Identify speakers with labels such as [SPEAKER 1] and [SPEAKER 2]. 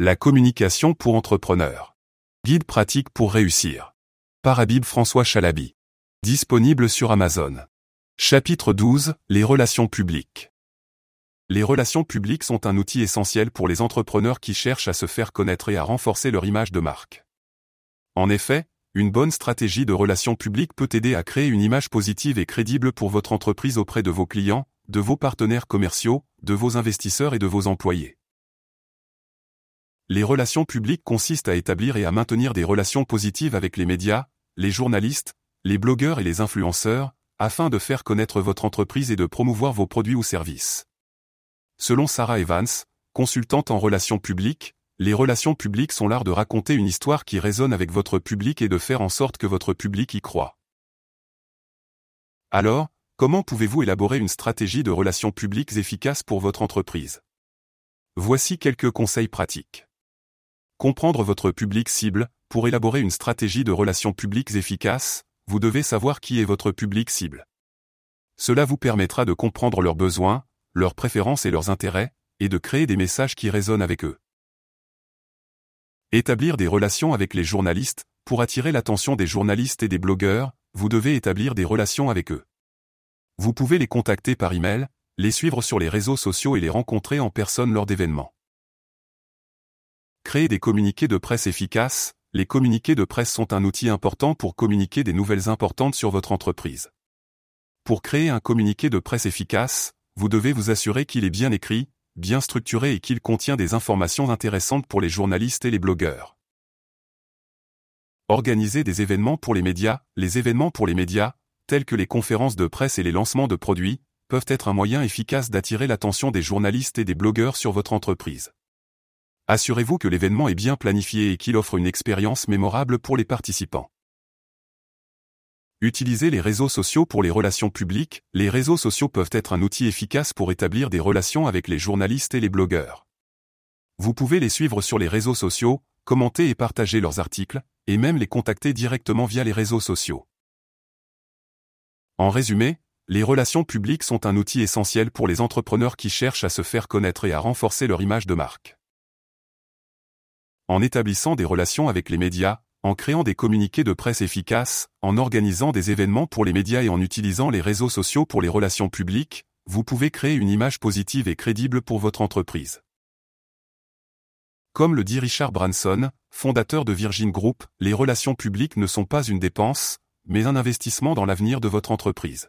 [SPEAKER 1] La communication pour entrepreneurs. Guide pratique pour réussir. Par Habib François Chalabi. Disponible sur Amazon. Chapitre 12. Les relations publiques. Les relations publiques sont un outil essentiel pour les entrepreneurs qui cherchent à se faire connaître et à renforcer leur image de marque. En effet, une bonne stratégie de relations publiques peut aider à créer une image positive et crédible pour votre entreprise auprès de vos clients, de vos partenaires commerciaux, de vos investisseurs et de vos employés. Les relations publiques consistent à établir et à maintenir des relations positives avec les médias, les journalistes, les blogueurs et les influenceurs, afin de faire connaître votre entreprise et de promouvoir vos produits ou services. Selon Sarah Evans, consultante en relations publiques, les relations publiques sont l'art de raconter une histoire qui résonne avec votre public et de faire en sorte que votre public y croit. Alors, comment pouvez-vous élaborer une stratégie de relations publiques efficace pour votre entreprise? Voici quelques conseils pratiques. Comprendre votre public cible, pour élaborer une stratégie de relations publiques efficace, vous devez savoir qui est votre public cible. Cela vous permettra de comprendre leurs besoins, leurs préférences et leurs intérêts, et de créer des messages qui résonnent avec eux. Établir des relations avec les journalistes, pour attirer l'attention des journalistes et des blogueurs, vous devez établir des relations avec eux. Vous pouvez les contacter par email, les suivre sur les réseaux sociaux et les rencontrer en personne lors d'événements. Créer des communiqués de presse efficaces, les communiqués de presse sont un outil important pour communiquer des nouvelles importantes sur votre entreprise. Pour créer un communiqué de presse efficace, vous devez vous assurer qu'il est bien écrit, bien structuré et qu'il contient des informations intéressantes pour les journalistes et les blogueurs. Organiser des événements pour les médias. Les événements pour les médias, tels que les conférences de presse et les lancements de produits, peuvent être un moyen efficace d'attirer l'attention des journalistes et des blogueurs sur votre entreprise. Assurez-vous que l'événement est bien planifié et qu'il offre une expérience mémorable pour les participants. Utilisez les réseaux sociaux pour les relations publiques. Les réseaux sociaux peuvent être un outil efficace pour établir des relations avec les journalistes et les blogueurs. Vous pouvez les suivre sur les réseaux sociaux, commenter et partager leurs articles, et même les contacter directement via les réseaux sociaux. En résumé, les relations publiques sont un outil essentiel pour les entrepreneurs qui cherchent à se faire connaître et à renforcer leur image de marque. En établissant des relations avec les médias, en créant des communiqués de presse efficaces, en organisant des événements pour les médias et en utilisant les réseaux sociaux pour les relations publiques, vous pouvez créer une image positive et crédible pour votre entreprise. Comme le dit Richard Branson, fondateur de Virgin Group, les relations publiques ne sont pas une dépense, mais un investissement dans l'avenir de votre entreprise.